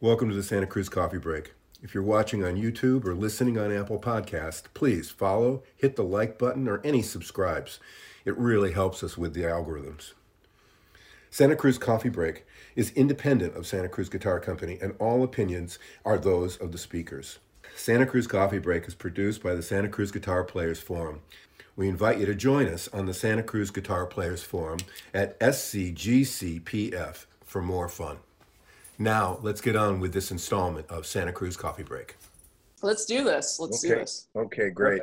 Welcome to the Santa Cruz Coffee Break. If you're watching on YouTube or listening on Apple Podcast, please follow, hit the like button, or any subscribes. It really helps us with the algorithms. Santa Cruz Coffee Break is independent of Santa Cruz Guitar Company, and all opinions are those of the speakers. Santa Cruz Coffee Break is produced by the Santa Cruz Guitar Players Forum. We invite you to join us on the Santa Cruz Guitar Players Forum at SCGCPF for more fun. Now, let's get on with this installment of Santa Cruz Coffee Break. Let's do this. Let's do Okay. this. Okay, great.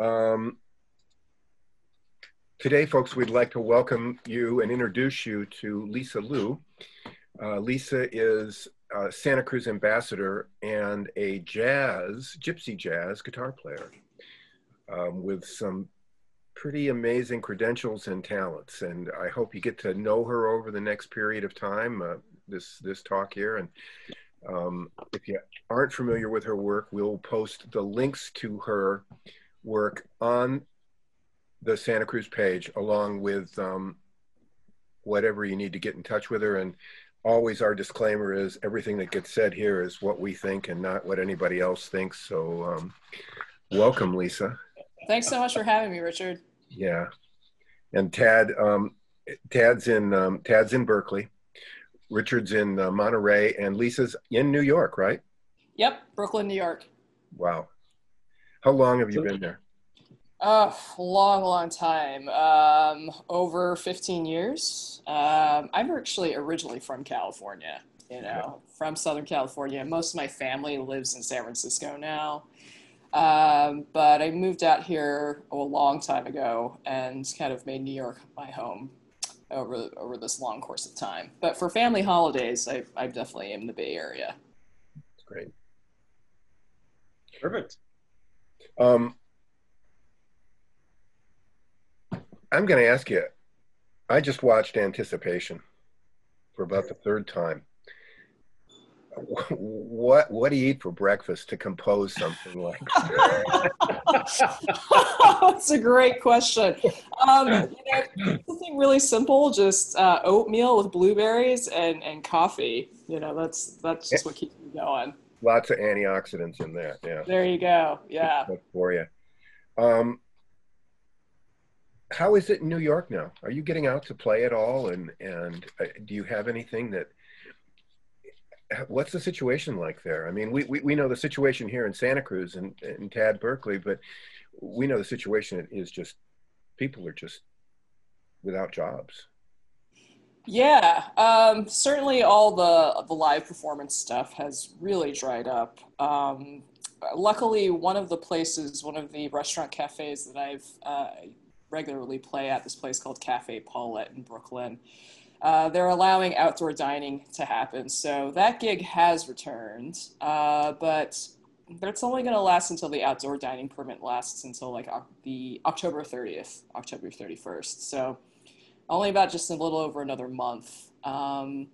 Um, today, folks, we'd like to welcome you and introduce you to Lisa Liu. Uh, Lisa is a Santa Cruz ambassador and a jazz, gypsy jazz guitar player um, with some pretty amazing credentials and talents. And I hope you get to know her over the next period of time. Uh, this this talk here, and um, if you aren't familiar with her work, we'll post the links to her work on the Santa Cruz page, along with um, whatever you need to get in touch with her. And always, our disclaimer is everything that gets said here is what we think and not what anybody else thinks. So, um, welcome, Lisa. Thanks so much for having me, Richard. Yeah, and Tad, um, Tad's in um, Tad's in Berkeley. Richard's in uh, Monterey, and Lisa's in New York, right? Yep, Brooklyn, New York. Wow. How long have you been there? Oh, long, long time. Um, over 15 years. Um, I'm actually originally from California, you know, from Southern California. Most of my family lives in San Francisco now. Um, but I moved out here a long time ago and kind of made New York my home over over this long course of time. But for family holidays, I, I definitely am the Bay Area. It's great. Perfect. Um, I'm going to ask you. I just watched Anticipation for about the third time. What what do you eat for breakfast to compose something like? That's a great question. Um, you know, something really simple, just uh, oatmeal with blueberries and, and coffee. You know, that's that's just what keeps me going. Lots of antioxidants in that. Yeah. There you go. Yeah. Good for you. Um, how is it in New York now? Are you getting out to play at all? And and uh, do you have anything that? What's the situation like there? I mean, we, we, we know the situation here in Santa Cruz and, and Tad Berkeley, but we know the situation is just people are just without jobs. Yeah, um, certainly all the the live performance stuff has really dried up. Um, luckily, one of the places, one of the restaurant cafes that I've uh, regularly play at, this place called Cafe Paulette in Brooklyn, uh, they're allowing outdoor dining to happen. So that gig has returned, uh, but it's only going to last until the outdoor dining permit lasts until like the October 30th, October 31st. So only about just a little over another month. Um,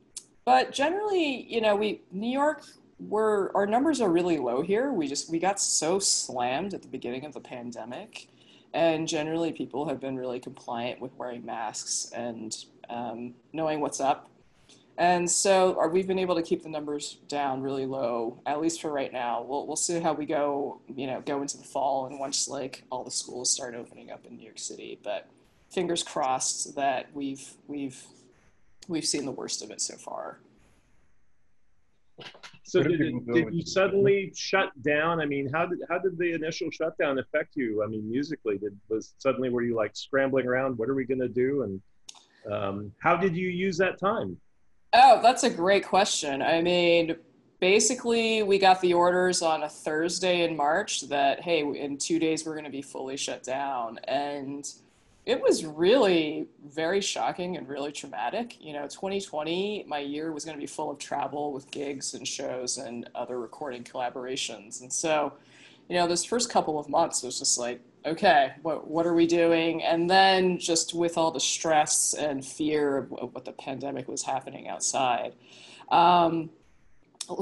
but generally, you know, we New York, we're our numbers are really low here. We just we got so slammed at the beginning of the pandemic, and generally people have been really compliant with wearing masks and um, knowing what's up. And so are, we've been able to keep the numbers down really low, at least for right now. We'll, we'll see how we go, you know, go into the fall and once like all the schools start opening up in New York City. But fingers crossed that we've we've we've seen the worst of it so far. So did, it, did you suddenly shut down? I mean, how did how did the initial shutdown affect you? I mean, musically, did was suddenly were you like scrambling around? What are we going to do? And um, how did you use that time? Oh, that's a great question. I mean, basically, we got the orders on a Thursday in March that hey, in two days we're going to be fully shut down, and it was really very shocking and really traumatic. You know, 2020, my year was going to be full of travel with gigs and shows and other recording collaborations. And so, you know, this first couple of months was just like, okay, what, what are we doing? And then just with all the stress and fear of, what the pandemic was happening outside. Um,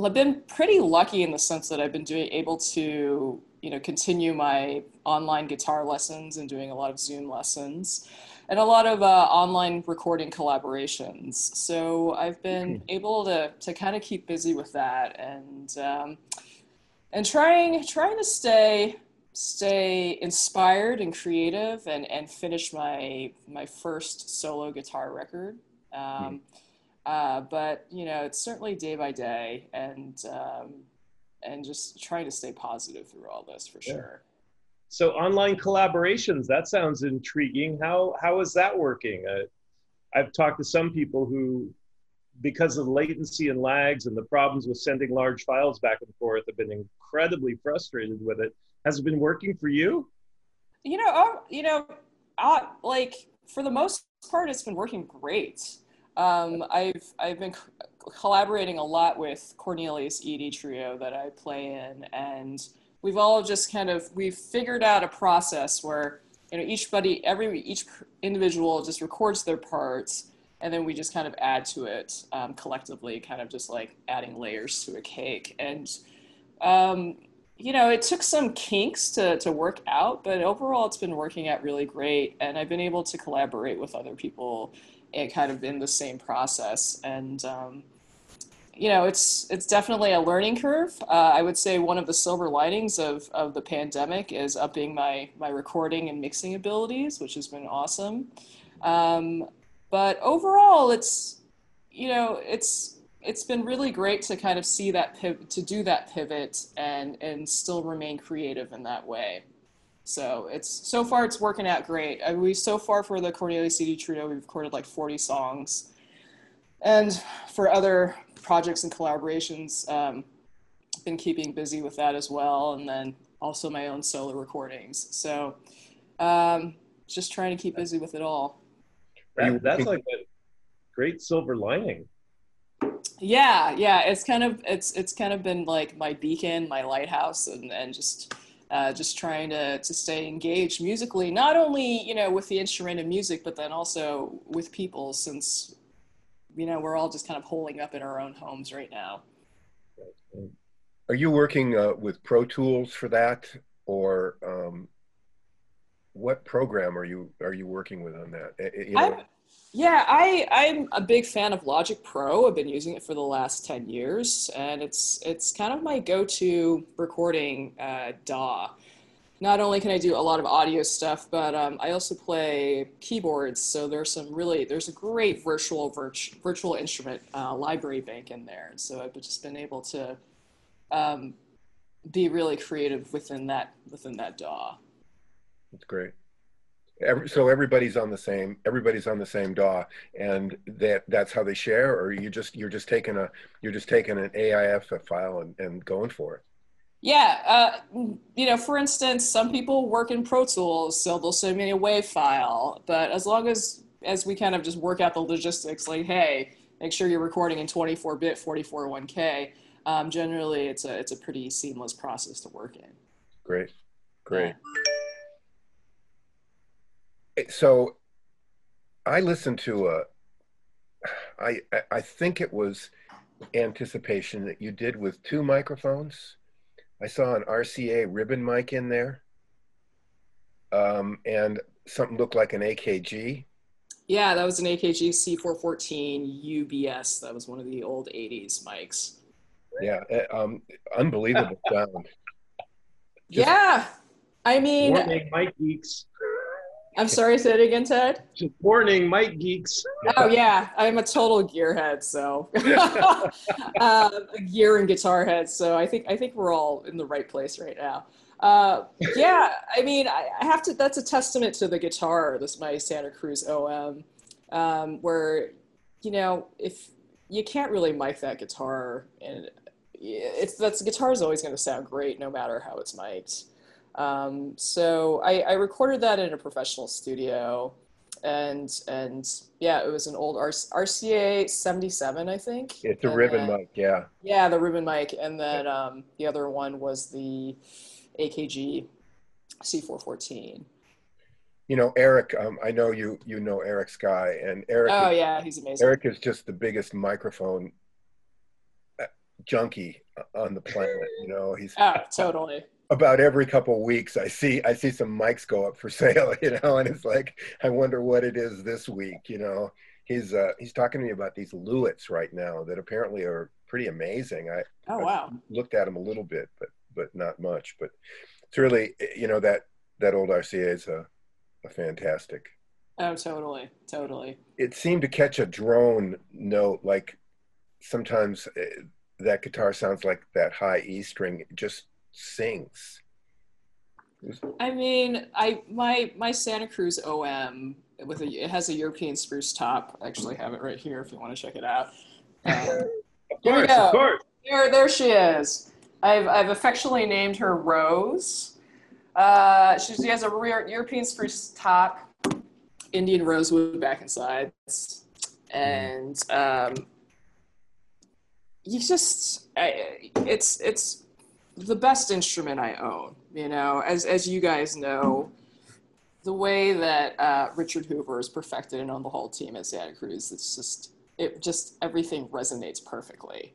I've been pretty lucky in the sense that I've been doing able to you know continue my online guitar lessons and doing a lot of Zoom lessons. and a lot of uh, online recording collaborations. So I've been able to to kind of keep busy with that and um, and trying trying to stay stay inspired and creative and and finish my my first solo guitar record. Um, uh, but you know, it's certainly day by day, and um, and just trying to stay positive through all this for Yeah. sure. So online collaborations, that sounds intriguing. How how is that working? Uh, I've talked to some people who, because of latency and lags and the problems with sending large files back and forth, have been incredibly frustrated with it. Has it been working for you? You know, uh, you know, uh, like for the most part, it's been working great. Um, I've I've been collaborating a lot with Cornelius Eady Trio that I play in, and we've all just kind of we've figured out a process where you know each buddy every each individual just records their parts, and then we just kind of add to it um, collectively, kind of just like adding layers to a cake, and um, you know, it took some kinks to, to work out, but overall it's been working out really great. And I've been able to collaborate with other people and kind of in the same process. And, um, you know, it's, it's definitely a learning curve. Uh, I would say one of the silver linings of, of the pandemic is upping my, my recording and mixing abilities, which has been awesome. Um, but overall, it's, you know, it's, it's been really great to kind of see that pivot, to do that pivot and and still remain creative in that way. So it's so far it's working out great. Uh, we so far for the Cornelius Eady Trio we've recorded like 40 songs, and for other projects and collaborations, um, been keeping busy with that as well, and then also my own solo recordings. So um, just trying to keep busy with it all. That, that's like a great silver lining. Yeah, yeah, it's kind of it's it's kind of been like my beacon, my lighthouse, and and just uh, just trying to to stay engaged musically, not only you know with the instrument and music, but then also with people, since you know we're all just kind of holding up in our own homes right now. Are you working uh, with Pro Tools for that, or um, what program are you are you working with on that? Eh, eh, You know, yeah, I I'm a big fan of Logic Pro. I've been using it for the last ten years, and it's it's kind of my go-to recording uh, DAW. Not only can I do a lot of audio stuff, but um, I also play keyboards. So there's some really there's a great virtual virt- virtual instrument uh, library bank in there, so I've just been able to um, be really creative within that within that DAW. That's great. Every, so everybody's on the same everybody's on the same DAW, and that that's how they share, or you just you're just taking a you're just taking an AIF file and, and going for it. Yeah, uh, you know, for instance, some people work in Pro Tools, so they'll send me a WAV file. But as long as as we kind of just work out the logistics, like, hey, make sure you're recording in 24-bit, 44.1K. Um, generally, it's a it's a pretty seamless process to work in. Great, great. Eh, So, I listened to a. I I- I think it was anticipation that you did with two microphones. I saw an RCA ribbon mic in there, um, and something looked like an AKG. Yeah, that was an AKG C414 UBS. That was one of the old 80s mics. Yeah, eh, um, unbelievable sound. Just- yeah, I mean, Warning, mic geeks. I'm sorry, to say it again, Ted. Just warning, mic geeks. Oh yeah, I'm a total gearhead, so uh, a gear and guitar head. So I think I think we're all in the right place right now. Uh, yeah, I mean, I, I have to. That's a testament to the guitar. This my Santa Cruz OM, um, where you know if you can't really mic that guitar, and it's that's the guitar is always going to sound great no matter how it's mic'd. Um, so I, I recorded that in a professional studio and and yeah, it was an old R- RCA 77, I think. It's a And ribbon then- mic, yeah. Yeah, the ribbon mic, and then um, the other one was the AKG C414. You know, Eric. Um, I know you. You know Eric Skye, and Eric. Oh is, yeah, he's amazing. Eric is just the biggest microphone uh, junkie on the planet. You know, he's Oh, totally. About every couple of weeks I see I see some mics go up for sale, you know, and it's like I wonder what it is this week, you know. He's uh he's talking to me about these Lewitts right now that apparently are pretty amazing. I oh wow I've looked at them a little bit, but but not much. But it's really you know that that old RCA is a, a fantastic. Oh, totally, totally. It seemed to catch a drone note, like sometimes uh, that guitar sounds like that high E string just sings. I mean, I my my Santa Cruz OM with a it has a European spruce top. I actually have it right here if you want to check it out. Um, of course, of course. There, there she is. I've I've affectionately named her Rose. Uh, she, she has a European spruce top, Indian rosewood back and sides, and um, you just I, it's it's the best instrument I own. You know, as as you guys know, the way that uh, Richard Hoover is perfected and on the whole team at Santa Cruz, it's just it just everything resonates perfectly.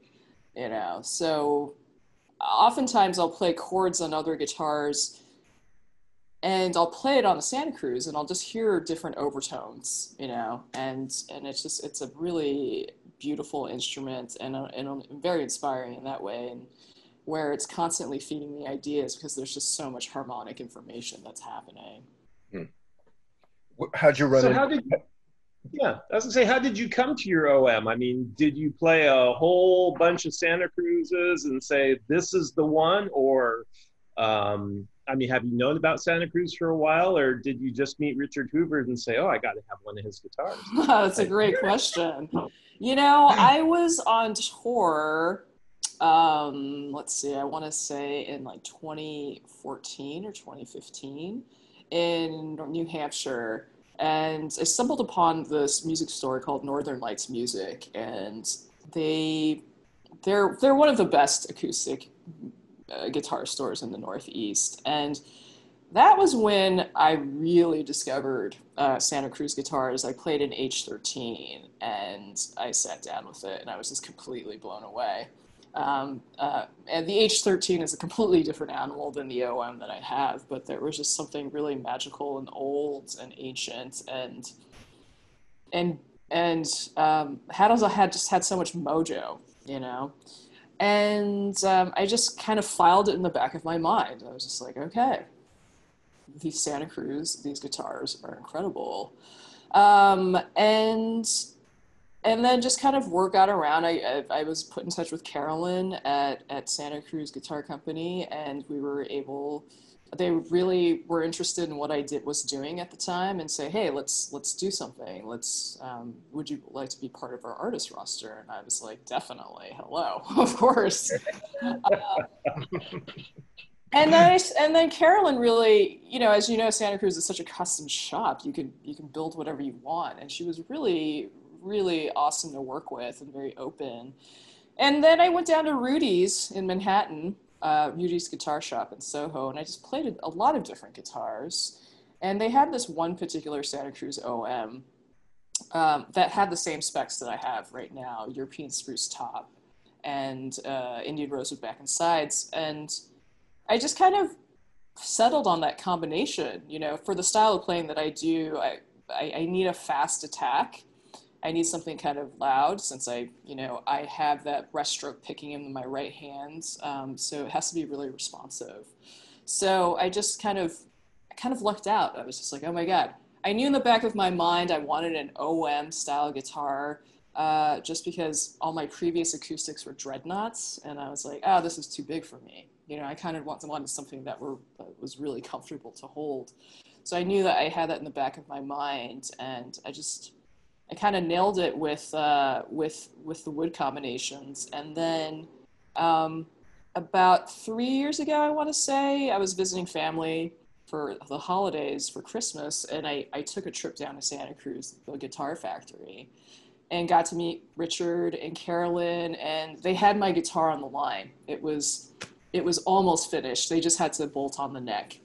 You know, so oftentimes I'll play chords on other guitars and I'll play it on the Santa Cruz and I'll just hear different overtones, you know, and and it's just it's a really beautiful instrument and, a, and a very inspiring in that way and where it's constantly feeding me ideas because there's just so much harmonic information that's happening. Hmm. How'd you run? So how did you, yeah, I was gonna say, how did you come to your OM? I mean, did you play a whole bunch of Santa Cruzes and say this is the one, or um, I mean, have you known about Santa Cruz for a while, or did you just meet Richard Hoover and say, "Oh, I got to have one of his guitars"? That's a great question. You know, I was on tour. Um, let's see, I want to say in like 2014 or 2015 in New Hampshire, and I stumbled upon this music store called Northern Lights Music, and they they're they're one of the best acoustic uh, guitar stores in the Northeast. And that was when I really discovered uh, Santa Cruz guitars. I played an H13 and I sat down with it and I was just completely blown away. Um, uh, and the H13 is a completely different animal than the OM that I have, but there was just something really magical and old and ancient and and and um, had also had just had so much mojo, you know and um, I just kind of filed it in the back of my mind. I was just like, okay, these Santa Cruz, these guitars are incredible, um, and and then just kind of work got around. I, I, I was put in touch with Carolyn at at Santa Cruz Guitar Company, and we were able they really were interested in what I did was doing at the time and say, hey, let's let's do something. Let's um, would you like to be part of our artist roster? And I was like, definitely, hello, of course. uh, and then I, and then Carolyn really, you know, as you know, Santa Cruz is such a custom shop. You can you can build whatever you want, and she was really really awesome to work with and very open. And then I went down to Rudy's in Manhattan uh, Rudy's Guitar Shop in Soho, and I just played a lot of different guitars. And they had this one particular Santa Cruz OM um, that had the same specs that I have right now European spruce top and uh, Indian rosewood back and sides. And I just kind of settled on that combination. You know, for the style of playing that I do, I, I, I need a fast attack I need something kind of loud since I, you know, I have that rest stroke picking in my right hand. Um, so it has to be really responsive. So I just kind of, I kind of lucked out. I was just like, oh my God. I knew in the back of my mind I wanted an OM style guitar uh, just because all my previous acoustics were dreadnoughts. And I was like, oh, this is too big for me. You know, I kind of wanted something that, were, that was really comfortable to hold. So I knew that I had that in the back of my mind. And I just, I kind of nailed it with uh, with with the wood combinations. And then um, about three years ago, I want to say, I was visiting family for the holidays for Christmas, and I, I took a trip down to Santa Cruz, the guitar factory, and got to meet Richard and Carolyn, and they had my guitar on the line. It was it was almost finished. They just had to bolt on the neck,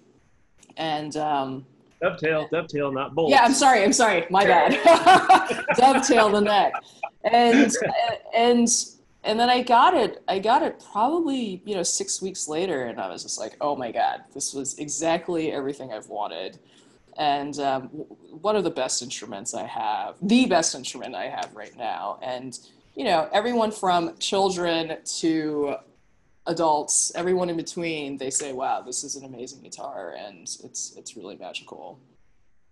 and um, Dovetail, dovetail, not bolt. Yeah, I'm sorry. I'm sorry. My bad. dovetail the neck, and and and then I got it. I got it probably you know six weeks later, and I was just like, oh my god, this was exactly everything I've wanted, and um, one of the best instruments I have, the best instrument I have right now, and you know everyone from children to adults, everyone in between, they say, wow, this is an amazing guitar, and it's it's really magical.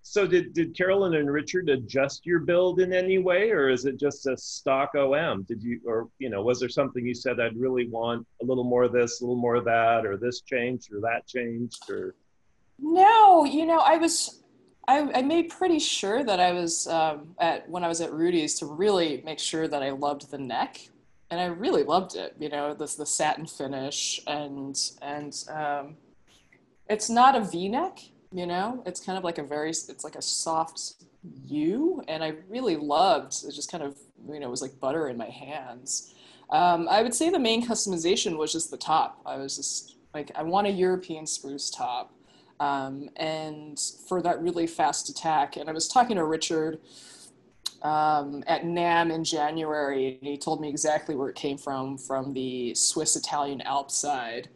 So did, did Carolyn and Richard adjust your build in any way, or is it just a stock OM? Did you, or you know, was there something you said I'd really want a little more of this, a little more of that, or this changed, or that changed, or? No, you know, I was, I, I made pretty sure that I was um, at when I was at Rudy's to really make sure that I loved the neck, and I really loved it. You know, the the satin finish, and and um, it's not a V neck you know it's kind of like a very it's like a soft U and i really loved it just kind of you know it was like butter in my hands um, i would say the main customization was just the top i was just like i want a european spruce top um, and for that really fast attack and i was talking to richard um, at NAMM in January, and he told me exactly where it came from, from the Swiss Italian Alps side.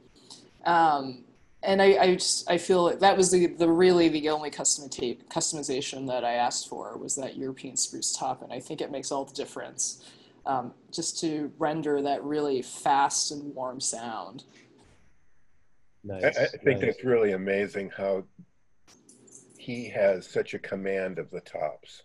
Um, and I, I just I feel that was the, the really the only custom tape, customization that I asked for was that European spruce top, and I think it makes all the difference, um, just to render that really fast and warm sound. Nice. I, I think nice. that's really amazing how he has such a command of the tops.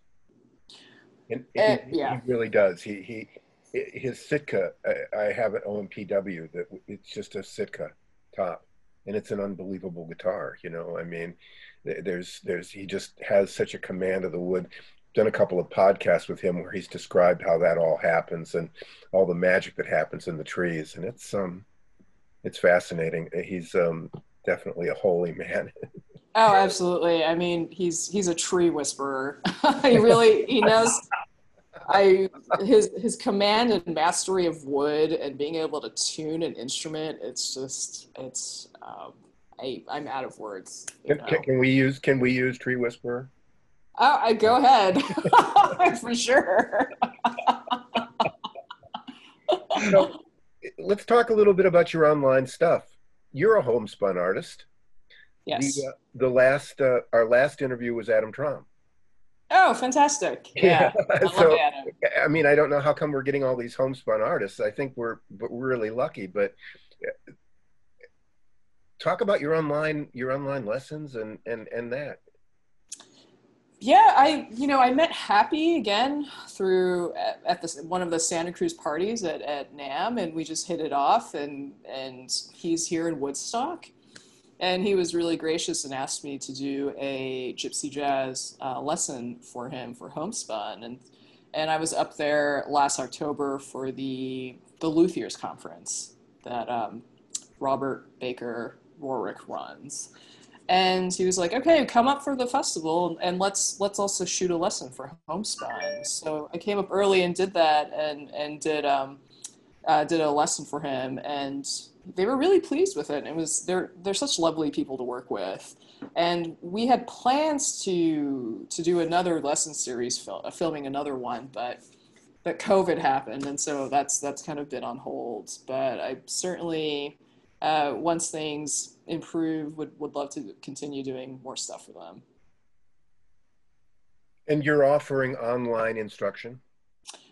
And, uh, he, yeah. he really does. He he his Sitka. I, I have at OMPW that it's just a Sitka top and it's an unbelievable guitar. You know, I mean, there's there's he just has such a command of the wood. Done a couple of podcasts with him where he's described how that all happens and all the magic that happens in the trees, and it's um, it's fascinating. He's um definitely a holy man. oh, absolutely. I mean, he's he's a tree whisperer. he really he knows I his his command and mastery of wood and being able to tune an instrument. It's just it's. Um, I I'm out of words. Can, can, we use Can we use Tree Whisperer? Oh, I go ahead for sure. so, let's talk a little bit about your online stuff. You're a homespun artist. Yes. The, uh, the last uh, our last interview was Adam Traum. Oh, fantastic! Yeah, I so I mean, I don't know how come we're getting all these homespun artists. I think we're but we're really lucky. But uh, talk about your online your online lessons and and and that. Yeah, I you know I met Happy again through at, at this one of the Santa Cruz parties at, at NAMM, and we just hit it off. And and he's here in Woodstock, and he was really gracious and asked me to do a gypsy jazz uh, lesson for him for homespun and and I was up there last October for the the Luthiers conference that um, Robert Baker Rorick runs. And he was like, "Okay, come up for the festival, and let's let's also shoot a lesson for homespun." So I came up early and did that, and and did um, uh, did a lesson for him, and they were really pleased with it. It was they're they're such lovely people to work with, and we had plans to to do another lesson series, fil- uh, filming another one, but but COVID happened, and so that's that's kind of been on hold. But I certainly, uh, once things improve, would would love to continue doing more stuff for them. And you're offering online instruction.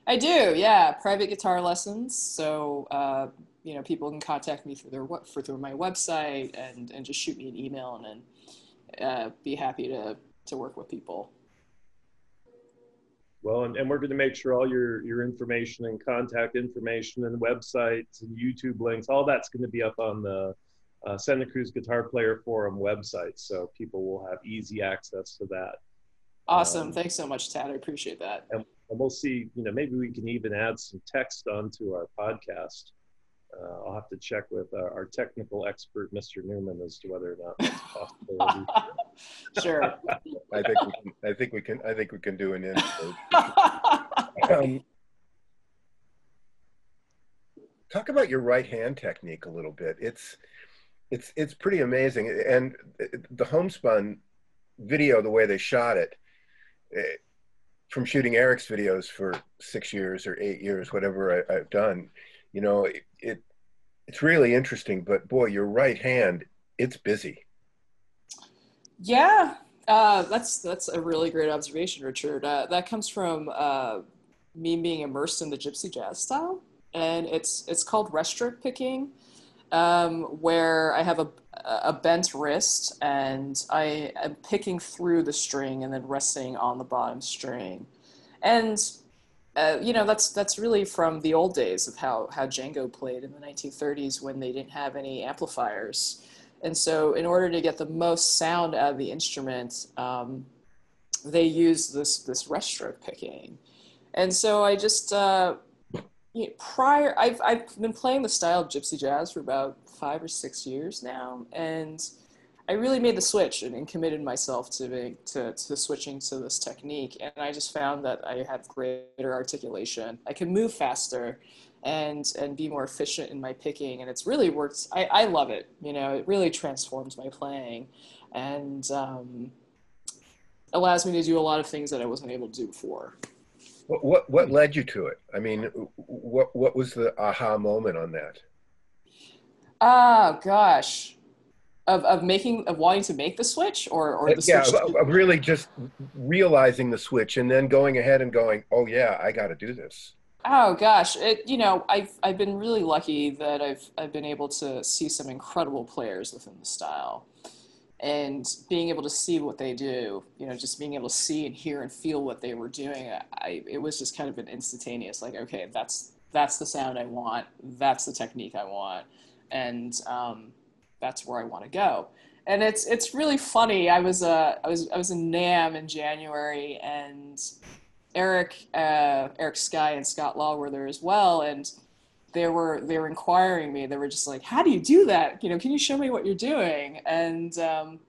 I do, yeah, private guitar lessons. So uh, you know people can contact me through their what for through my website and and just shoot me an email and then uh, be happy to to work with people. Well and, and we're going to make sure all your your information and contact information and websites and youtube links all that's going to be up on the uh, santa cruz guitar player forum website so people will have easy access to that. Awesome. Um, thanks so much tad. I appreciate that. and, and we'll see you know maybe we can even add some text onto our podcast uh, I'll have to check with uh, our technical expert, Mr. Newman, as to whether or not that's possible. sure. I think we can. I think we can. I think we can do an in. um, talk about your right hand technique a little bit. It's it's it's pretty amazing, and the homespun video, the way they shot it, it from shooting Eric's videos for six years or eight years, whatever I, have done you know, it, it it's really interesting. But boy, your right hand, it's busy. Yeah, uh, that's that's a really great observation, Richard. Uh, that comes from uh, me being immersed in the gypsy jazz style, and it's it's called rest stroke picking, um, where I have a a bent wrist and I am picking through the string and then resting on the bottom string, and uh, you know that's that's really from the old days of how how Django played in the 1930s when they didn't have any amplifiers and so, in order to get the most sound out of the instrument, um, they use this this rest stroke picking. And so, I just uh, you know, prior I've I've been playing the style of gypsy jazz for about five or six years now, and I really made the switch and, and committed myself to, being, to to switching to this technique. And I just found that I have greater articulation. I can move faster and and be more efficient in my picking. And it's really worked i, I love it. You know it really transforms my playing and um, allows me to do a lot of things that i wasn't able to do before. What, what what led you to it? I mean what what was the aha moment on that? Oh gosh of, of making of wanting to make the switch or or the yeah, switch? of really just realizing the switch and then going ahead and going oh yeah i got to do this. Oh gosh, it, you know, I've I've been really lucky that I've I've been able to see some incredible players within the style, and being able to see what they do, you know, just being able to see and hear and feel what they were doing, I it was just kind of an instantaneous, like okay, that's that's the sound I want, that's the technique I want, and um, that's where I want to go. And it's it's really funny. I was uh, I was I was in NAMM in January and Eric, uh, Eric Skye and Scott Law were there as well, and they were they were inquiring me. They were just like, "How do you do that? You know, can you show me what you're doing?" And um,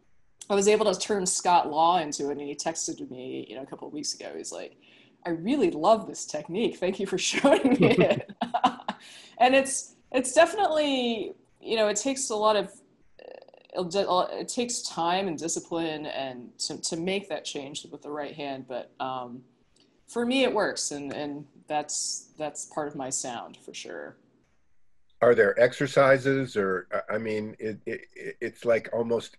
I was able to turn Scott Law into it, and he texted me, you know, a couple of weeks ago. He's like, "I really love this technique. Thank you for showing me it." and it's it's definitely you know it takes a lot of it takes time and discipline and to, to make that change with the right hand but um, for me it works and and that's that's part of my sound for sure. Are there exercises or i mean it, it it's like almost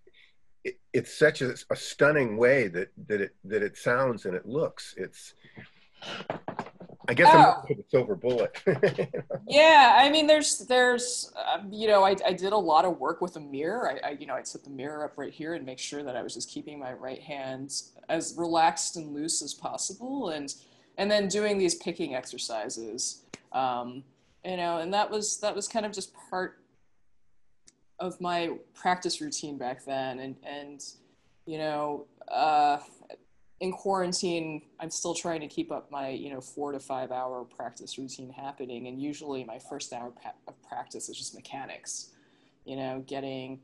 it, it's such a, a, stunning way that that it that it sounds and it looks. It's I guess oh. I'm a silver bullet. yeah, I mean, there's, there's, um, you know, I, I did a lot of work with a mirror. I, I, you know, I'd set the mirror up right here and make sure that I was just keeping my right hand as relaxed and loose as possible, and and then doing these picking exercises. Um, you know, and that was that was kind of just part of my practice routine back then, and and you know, uh, in quarantine, I'm still trying to keep up my, you know, four to five hour practice routine happening. And usually my first hour of practice is just mechanics, you know, getting,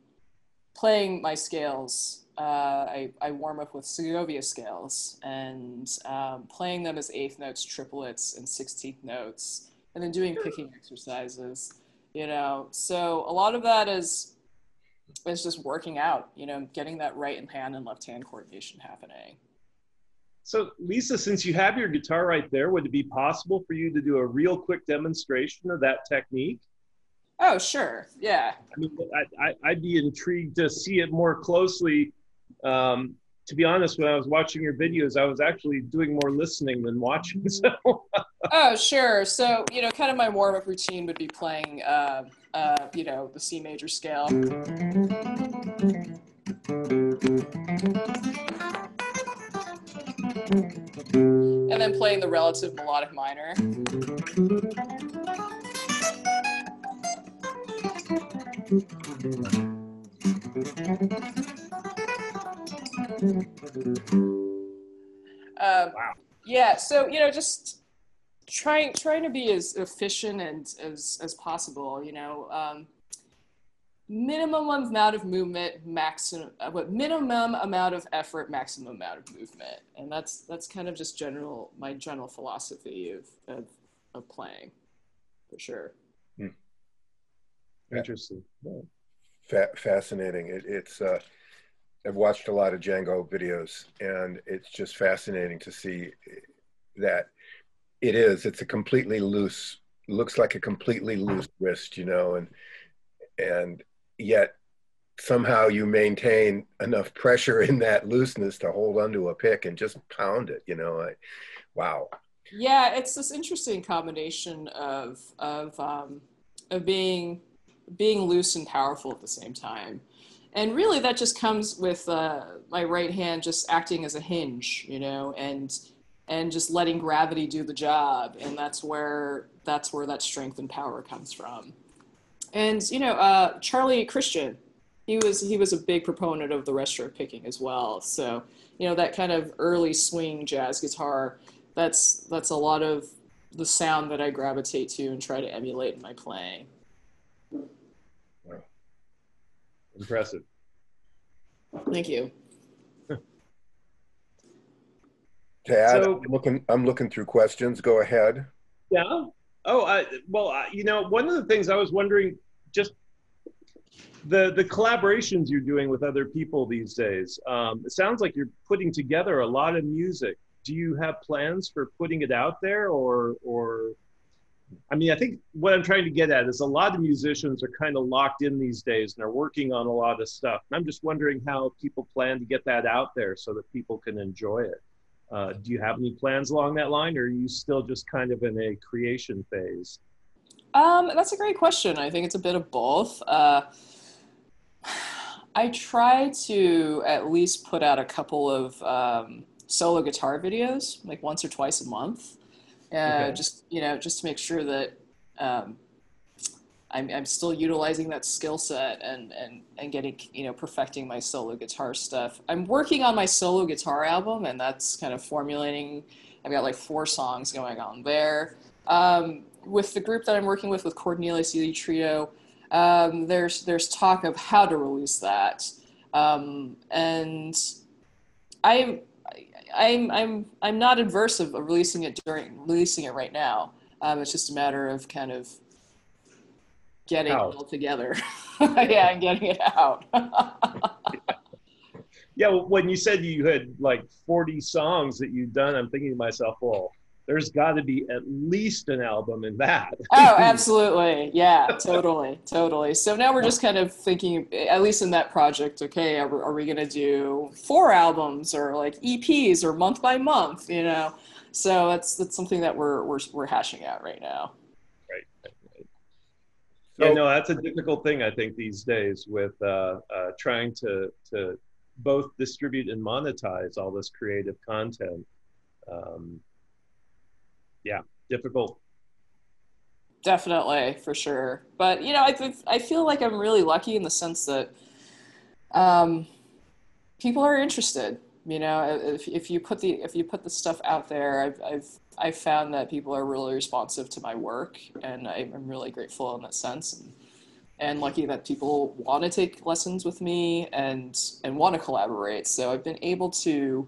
playing my scales. Uh, I, I warm up with Segovia scales and um, playing them as eighth notes, triplets, and 16th notes, and then doing picking exercises, you know. So a lot of that is, is just working out, you know, getting that right hand and left hand coordination happening. So, Lisa, since you have your guitar right there, would it be possible for you to do a real quick demonstration of that technique? Oh, sure. Yeah. I mean, I, would be intrigued to see it more closely. Um, to be honest, when I was watching your videos, I was actually doing more listening than watching. So. oh, sure. So, you know, kind of my warm up routine would be playing, uh, uh, you know, the C major scale and then playing the relative melodic minor. Um, wow. Yeah, so you know, just trying trying to be as efficient and as as possible. You know, um, minimum amount of movement, maximum, uh, what minimum amount of effort, maximum amount of movement, and that's that's kind of just general my general philosophy of of, of playing, for sure. Hmm. Interesting. Yeah. Fa- fascinating. It, it's uh, I've watched a lot of Django videos, and it's just fascinating to see that it is. It's a completely loose looks like a completely loose wrist, you know, and and yet somehow you maintain enough pressure in that looseness to hold onto a pick and just pound it, you know. I, wow. Yeah, it's this interesting combination of of um, of being being loose and powerful at the same time, and really that just comes with uh, my right hand just acting as a hinge, you know, and and just letting gravity do the job, and that's where that's where that strength and power comes from. And you know, uh, Charlie Christian, he was he was a big proponent of the rest-stroke picking as well. So you know that kind of early swing jazz guitar that's that's a lot of the sound that I gravitate to and try to emulate in my playing. Wow. Impressive. Thank you. Tad, so, I'm looking I'm looking through questions. Go ahead. Yeah. Oh, I, well, I, you know, one of the things I was wondering, just the the collaborations you're doing with other people these days. Um, it sounds like you're putting together a lot of music do you have plans for putting it out there or or I mean, I think what I'm trying to get at is a lot of musicians are kind of locked in these days and are working on a lot of stuff. And I'm just wondering how people plan to get that out there so that people can enjoy it. Uh, do you have any plans along that line, or are you still just kind of in a creation phase? Um, that's a great question. I think it's a bit of both. Uh, I try to at least put out a couple of um, solo guitar videos like once or twice a month. Uh, okay. Just you know, just to make sure that um, I'm, I'm still utilizing that skill set and, and and getting you know perfecting my solo guitar stuff. I'm working on my solo guitar album, and that's kind of formulating. I've got like four songs going on there. Um, with the group that I'm working with, with Cornelius Eady Trio, um, there's there's talk of how to release that, um, and I'm, I'm I'm I'm not adverse of releasing it during releasing it right now. Um, it's just a matter of kind of getting out. it all together. yeah, and getting it out. yeah, when you said you had like 40 songs that you'd done, I'm thinking to myself, well, there's got to be at least an album in that. oh, absolutely. Yeah, totally. Totally. So now we're just kind of thinking, at least in that project, okay, are, are we going to do four albums or like EPs or month by month, you know? So that's, that's something that we're, we're, we're hashing out right now. So, yeah, no, that's a difficult thing, I think, these days with uh, uh, trying to, to both distribute and monetize all this creative content. Um, yeah, difficult. Definitely, for sure. But you know, I I feel like I'm really lucky in the sense that um, people are interested. You know, if if you put the if you put the stuff out there, I've I've I've found that people are really responsive to my work, and I'm really grateful in that sense. And, and lucky that people want to take lessons with me and and want to collaborate. So I've been able to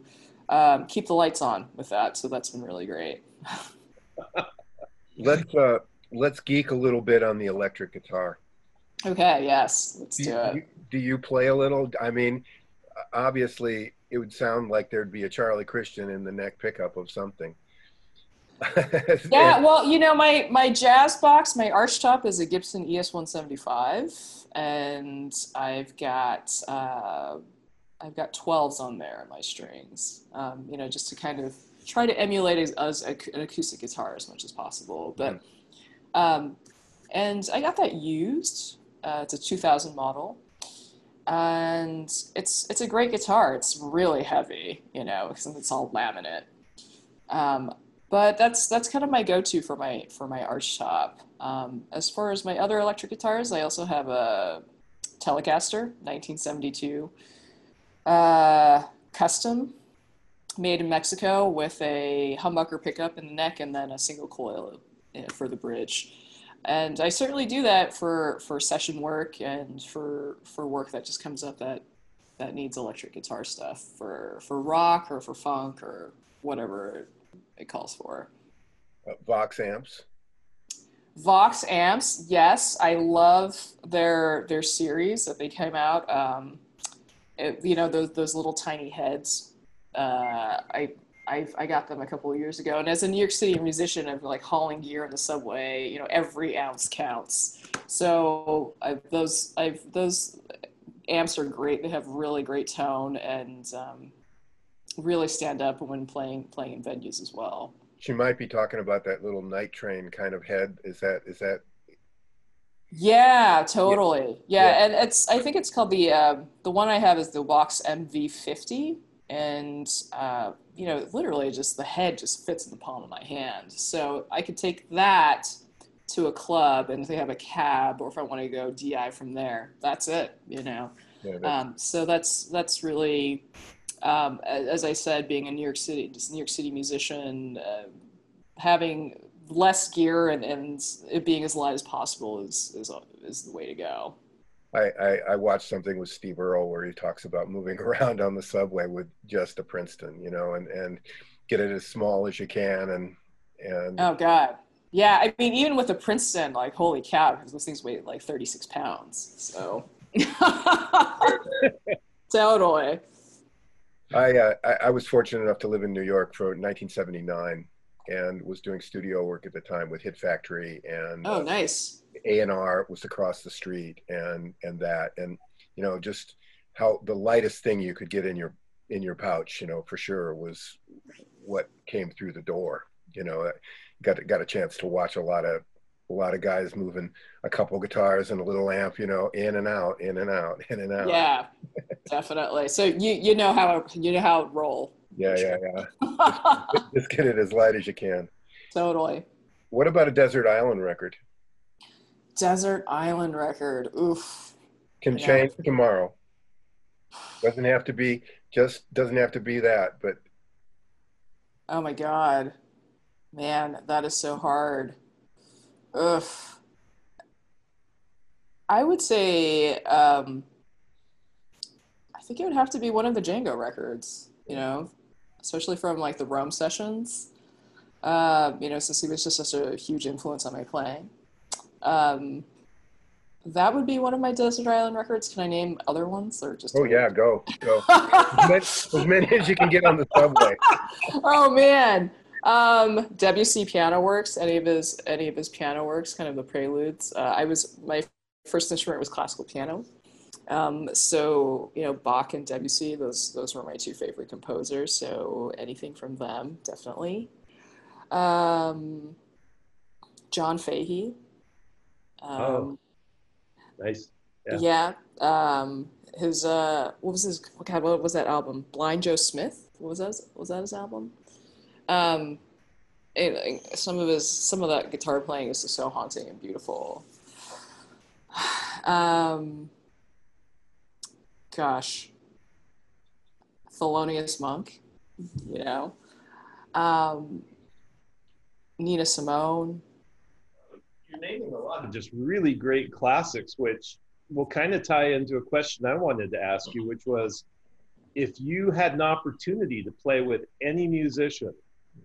um, keep the lights on with that. So that's been really great. let's uh, let's geek a little bit on the electric guitar. Okay. Yes. Let's do, do it. You, do you play a little? I mean, obviously, it would sound like there'd be a Charlie Christian in the neck pickup of something. yeah, well, you know, my my jazz box, my archtop is a Gibson ES 175, and I've got uh, I've got 12s on there, in my strings. Um, you know, just to kind of try to emulate as, as an acoustic guitar as much as possible. But mm-hmm. um, and I got that used. Uh, it's a 2000 model, and it's it's a great guitar. It's really heavy, you know, since it's all laminate. Um, but that's that's kind of my go-to for my for my archtop. Um, as far as my other electric guitars, I also have a Telecaster 1972 uh, custom made in Mexico with a humbucker pickup in the neck and then a single coil for the bridge. And I certainly do that for, for session work and for, for work that just comes up that, that needs electric guitar stuff for, for rock or for funk or whatever it calls for. Uh, Vox amps. Vox amps, yes, I love their their series that they came out. Um, it, you know those those little tiny heads uh, I I, I got them a couple of years ago. And as a New York City musician, of like hauling gear in the subway, you know, every ounce counts. So I've, those I've those amps are great. They have really great tone and um, really stand up when playing playing in venues as well. She might be talking about that little night train kind of head. Is that is that? Yeah, totally. Yeah, yeah. and it's I think it's called the uh, the one I have is the Vox MV50 and uh, you know literally just the head just fits in the palm of my hand. So i could take that to a club and if they have a cab or if i want to go di from there that's it you know? Um, so that's that's really um, as i said being a new york city just new york city musician uh, having less gear and, and it being as light as possible is, is, is the way to go I, I, I, watched something with Steve Earle where he talks about moving around on the subway with just a Princeton, you know, and, and get it as small as you can. And, and oh God. Yeah. I mean, even with a Princeton, like, holy cow, because those things weigh like 36 pounds. So totally. I, uh, I, I was fortunate enough to live in New York for 1979 and was doing studio work at the time with Hit Factory and oh, nice a&R was across the street and and that. And you know just how the lightest thing you could get in your in your pouch you know for sure was what came through the door. You know got got a chance to watch a lot of a lot of guys moving a couple guitars and a little amp you know in and out in and out in and out. Yeah definitely. So you you know how you know how it roll. Yeah yeah yeah. Just, just get it as light as you can. Totally. What about a desert island record desert island record. Oof. Can yeah. change tomorrow. Doesn't have to be just doesn't have to be that, but Oh my god. Man, that is so hard. Ugh. I would say um I think it would have to be one of the Django records, you know, especially from like the Rome sessions. Uh, you know, since he was just such a huge influence on my playing. Um, that would be one of my desert island records. Can I name other ones or just? Oh yeah, go go. as, many, as, many, as you can get on the subway. oh man, um, Debussy piano works. Any of his any of his piano works, kind of the preludes. Uh, I was my first instrument was classical piano. Um, so you know Bach and Debussy, those those were my two favorite composers. So anything from them, definitely. Um, John Fahey, um, oh, nice. Yeah. yeah um, his uh, what was his? God, what was that album? Blind Joe Smith. What was that? Was that his album? Um, it, some of his some of that guitar playing is just so haunting and beautiful. Um, gosh, Thelonious Monk, you know, um, Nina Simone you're naming a lot of just really great classics, which will kind of tie into a question I wanted to ask you, which was if you had an opportunity to play with any musician,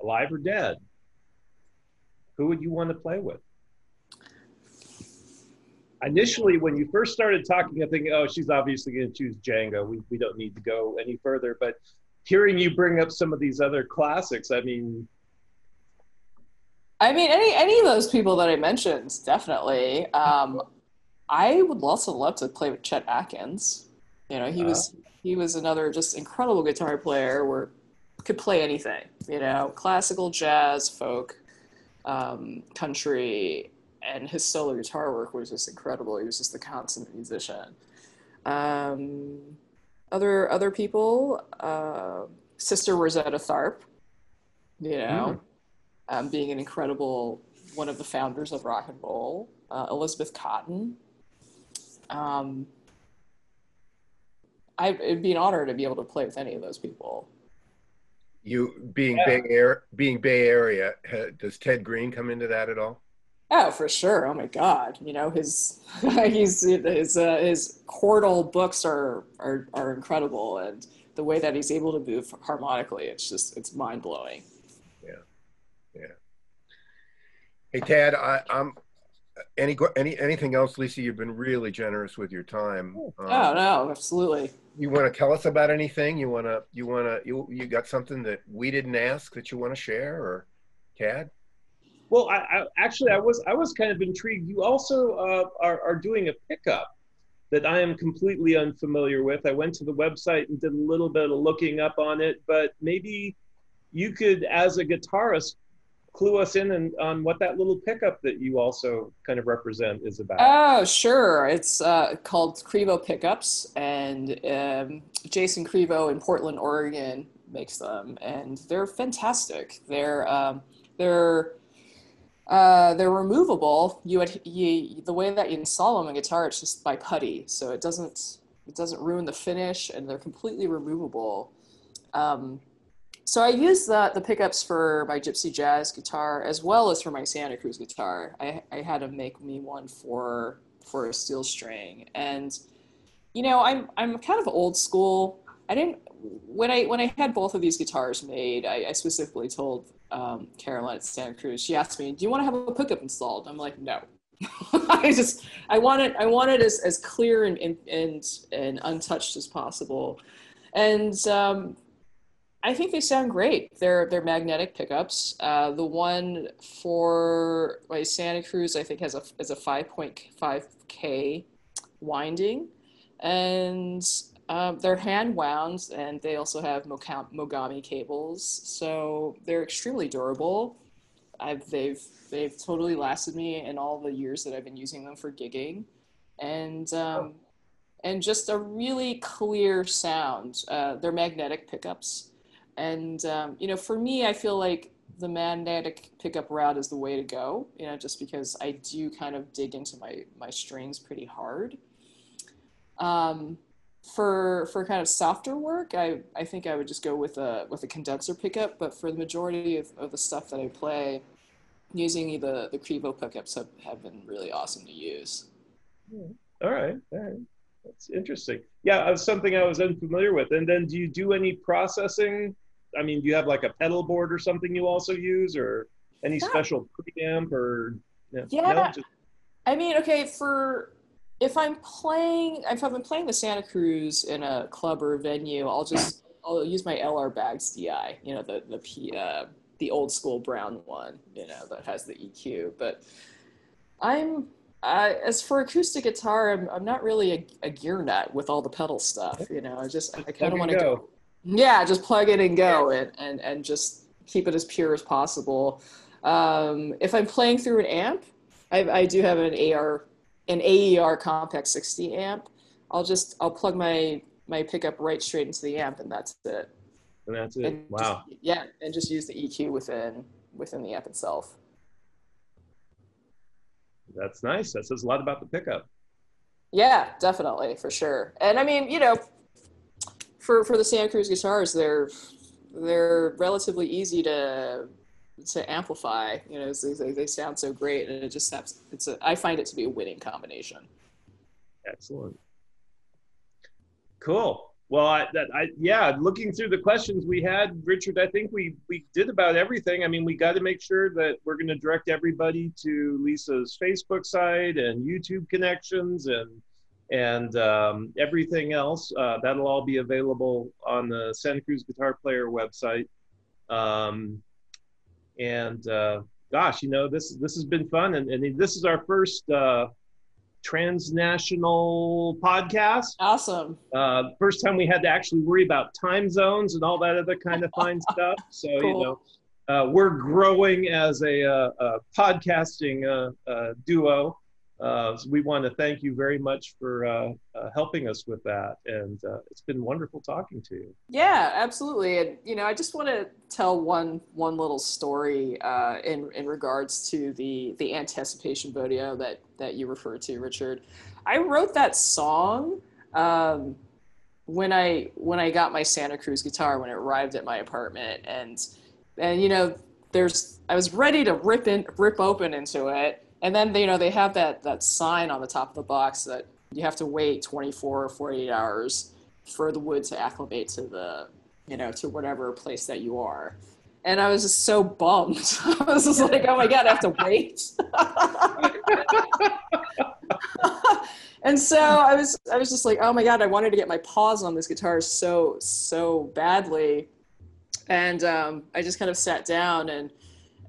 alive or dead, who would you want to play with? Initially, when you first started talking, I think, oh, she's obviously going to choose Django. We, we don't need to go any further. But hearing you bring up some of these other classics, I mean, I mean, any any of those people that I mentioned, definitely. Um, I would also love to play with Chet Atkins. You know, he uh, was he was another just incredible guitar player. Where could play anything. You know, classical, jazz, folk, um, country, and his solo guitar work was just incredible. He was just a consummate musician. Um, other other people, uh, Sister Rosetta Tharpe. You know. Mm um, being an incredible one of the founders of rock and roll, uh, Elizabeth Cotten. Um, I, it'd be an honor to be able to play with any of those people. You being yeah. Bay Area, being Bay Area, does Ted Greene come into that at all? Oh, for sure. Oh my God. You know, his, he's, his, uh, his chordal books are, are, are incredible. And the way that he's able to move harmonically, it's just, it's mind blowing. Hey Tad, I, am any any anything else, Lisa? You've been really generous with your time. Um, oh no, absolutely. You want to tell us about anything? You want to you want to you you got something that we didn't ask that you want to share, or Tad? Well, I, I, actually I was I was kind of intrigued. You also uh, are are doing a pickup that I am completely unfamiliar with. I went to the website and did a little bit of looking up on it, but maybe you could, as a guitarist, clue us in and, on what that little pickup that you also kind of represent is about. Oh, sure. It's uh, called Krivo Pickups, and um, Jason Krivo in Portland, Oregon makes them, and they're fantastic. They're um, they're uh, they're removable. You, would, you the way that you install them on guitar, it's just by putty, so it doesn't it doesn't ruin the finish, and they're completely removable. Um, so I use the the pickups for my Gypsy Jazz guitar as well as for my Santa Cruz guitar. I, I had to make me one for for a steel string, and you know I'm I'm kind of old school. I didn't when I when I had both of these guitars made, I, I specifically told um, Caroline at Santa Cruz. She asked me, "Do you want to have a pickup installed?" I'm like, "No." I just I want it I want it as, as clear and, and and untouched as possible, and um, I think they sound great. They're they're magnetic pickups. Uh, the one for my Santa Cruz, I think, has a is a 5.5 k winding, and um, they're hand wound, and they also have Mogami cables, so they're extremely durable. I've they've they've totally lasted me in all the years that I've been using them for gigging, and um, and just a really clear sound. Uh, they're magnetic pickups and um, you know for me i feel like the magnetic pickup route is the way to go you know just because i do kind of dig into my my strings pretty hard. Um, for for kind of softer work i i think i would just go with a with a condenser pickup but for the majority of, of the stuff that i play using the the Krivo pickups have, have been really awesome to use. All right all right. That's interesting. Yeah was something i was unfamiliar with. And then do you do any processing I mean, do you have like a pedal board or something you also use, or any yeah. special preamp or? You know, yeah, no, just... I mean, okay, for if I'm playing, if I've been playing the Santa Cruz in a club or a venue, I'll just I'll use my LR Baggs DI, you know, the the P, uh, the old school brown one, you know, that has the EQ. But I'm uh, as for acoustic guitar, I'm, I'm not really a, a, gear nut with all the pedal stuff. You know, I just I kind of want to go. Yeah, just plug it and go and, and, and just keep it as pure as possible. Um, if I'm playing through an amp, I, I do have an AR, an AER Compact 60 amp. I'll just, I'll plug my, my pickup right straight into the amp and that's it. And that's it. And wow. Just, yeah. And just use the EQ within, within the amp itself. That's nice. That says a lot about the pickup. Yeah, definitely, for sure. And I mean, you know, for for the Santa Cruz guitars, they're they're relatively easy to to amplify. You know, they, they sound so great, and it just has, it's a. I find it to be a winning combination. Excellent. Cool. Well, I, that, I, yeah, looking through the questions we had, Richard, I think we we did about everything. I mean, we got to make sure that we're going to direct everybody to Lisa's Facebook site and YouTube connections and and um, everything else uh, that'll all be available on the Santa Cruz Guitar Player website. Um, and uh, gosh, you know this this has been fun, and, and this is our first uh, transnational podcast. Awesome. Uh, first time we had to actually worry about time zones and all that other kind of fine stuff. So cool. you know. Uh, we're growing as a, uh, a podcasting duo, so we want to thank you very much for uh, uh, helping us with that, and uh, it's been wonderful talking to you. Yeah, absolutely. And you know, I just want to tell one one little story uh, in in regards to the the anticipation video that that you referred to, Richard. I wrote that song um, when I when I got my Santa Cruz guitar when it arrived at my apartment, and and you know, there's I was ready to rip in rip open into it and then you know they have that that sign on the top of the box that you have to wait 24 or 48 hours for the wood to acclimate to the you know to whatever place that you are and I was just so bummed. I was just like, oh my god, I have to wait. and so I was I was just like, oh my god, I wanted to get my paws on this guitar so so badly, and um, I just kind of sat down and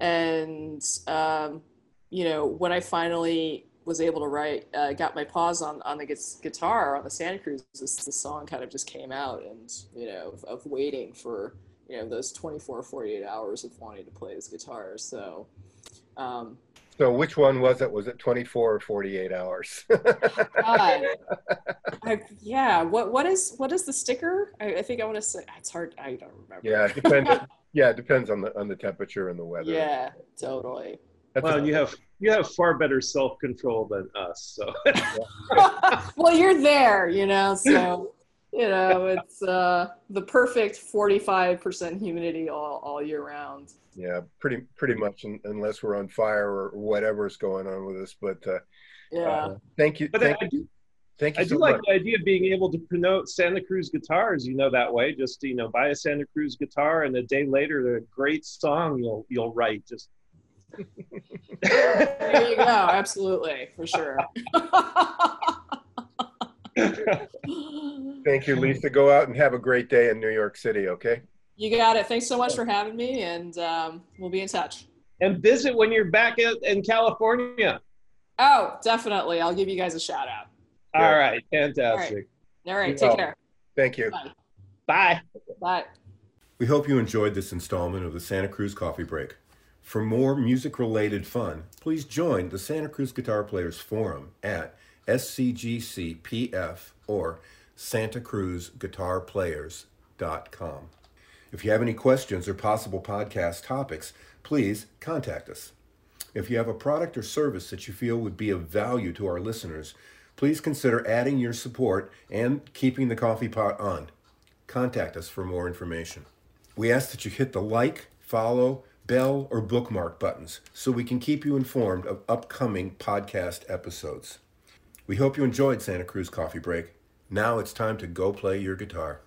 and um, you know when I finally was able to write, uh, got my paws on on the guitar on the Santa Cruz, this, the song kind of just came out, and you know of, of waiting for you know those 24 48 hours of wanting to play this guitar so um, so which one was it? Was it 24 or 48 hours? I, yeah. What what is what is the sticker? I, I think I want to say it's hard. I don't remember. Yeah, it depends. yeah, it depends on the on the temperature and the weather. Yeah, totally. That's well, a, you have you have far better self control than us. So. well, you're there, you know. So you know, it's uh, the perfect 45% humidity all, all year round yeah, pretty pretty much, unless we're on fire or whatever's going on with us. But uh, yeah, uh, thank you. But thank, I do, thank you. I do so like the idea of being able to promote Santa Cruz guitars. You know that way, just you know, buy a Santa Cruz guitar, and a day later, a great song you'll you'll write. Just there you go. Absolutely, for sure. Thank you, Lisa. Go out and have a great day in New York City, okay? You got it. Thanks so much for having me, and um, we'll be in touch. And visit when you're back in California. Oh, definitely. I'll give you guys a shout out. All right. Fantastic. All right. All right. Take care. Thank you. Bye. Bye. Bye. We hope you enjoyed this installment of the Santa Cruz Coffee Break. For more music related fun, please join the Santa Cruz Guitar Players Forum at scgcpf or santacruzguitarplayers.com. If you have any questions or possible podcast topics, please contact us. If you have a product or service that you feel would be of value to our listeners, please consider adding your support and keeping the coffee pot on. Contact us for more information. We ask that you hit the like, follow, bell, or bookmark buttons so we can keep you informed of upcoming podcast episodes. We hope you enjoyed Santa Cruz Coffee Break. Now it's time to go play your guitar.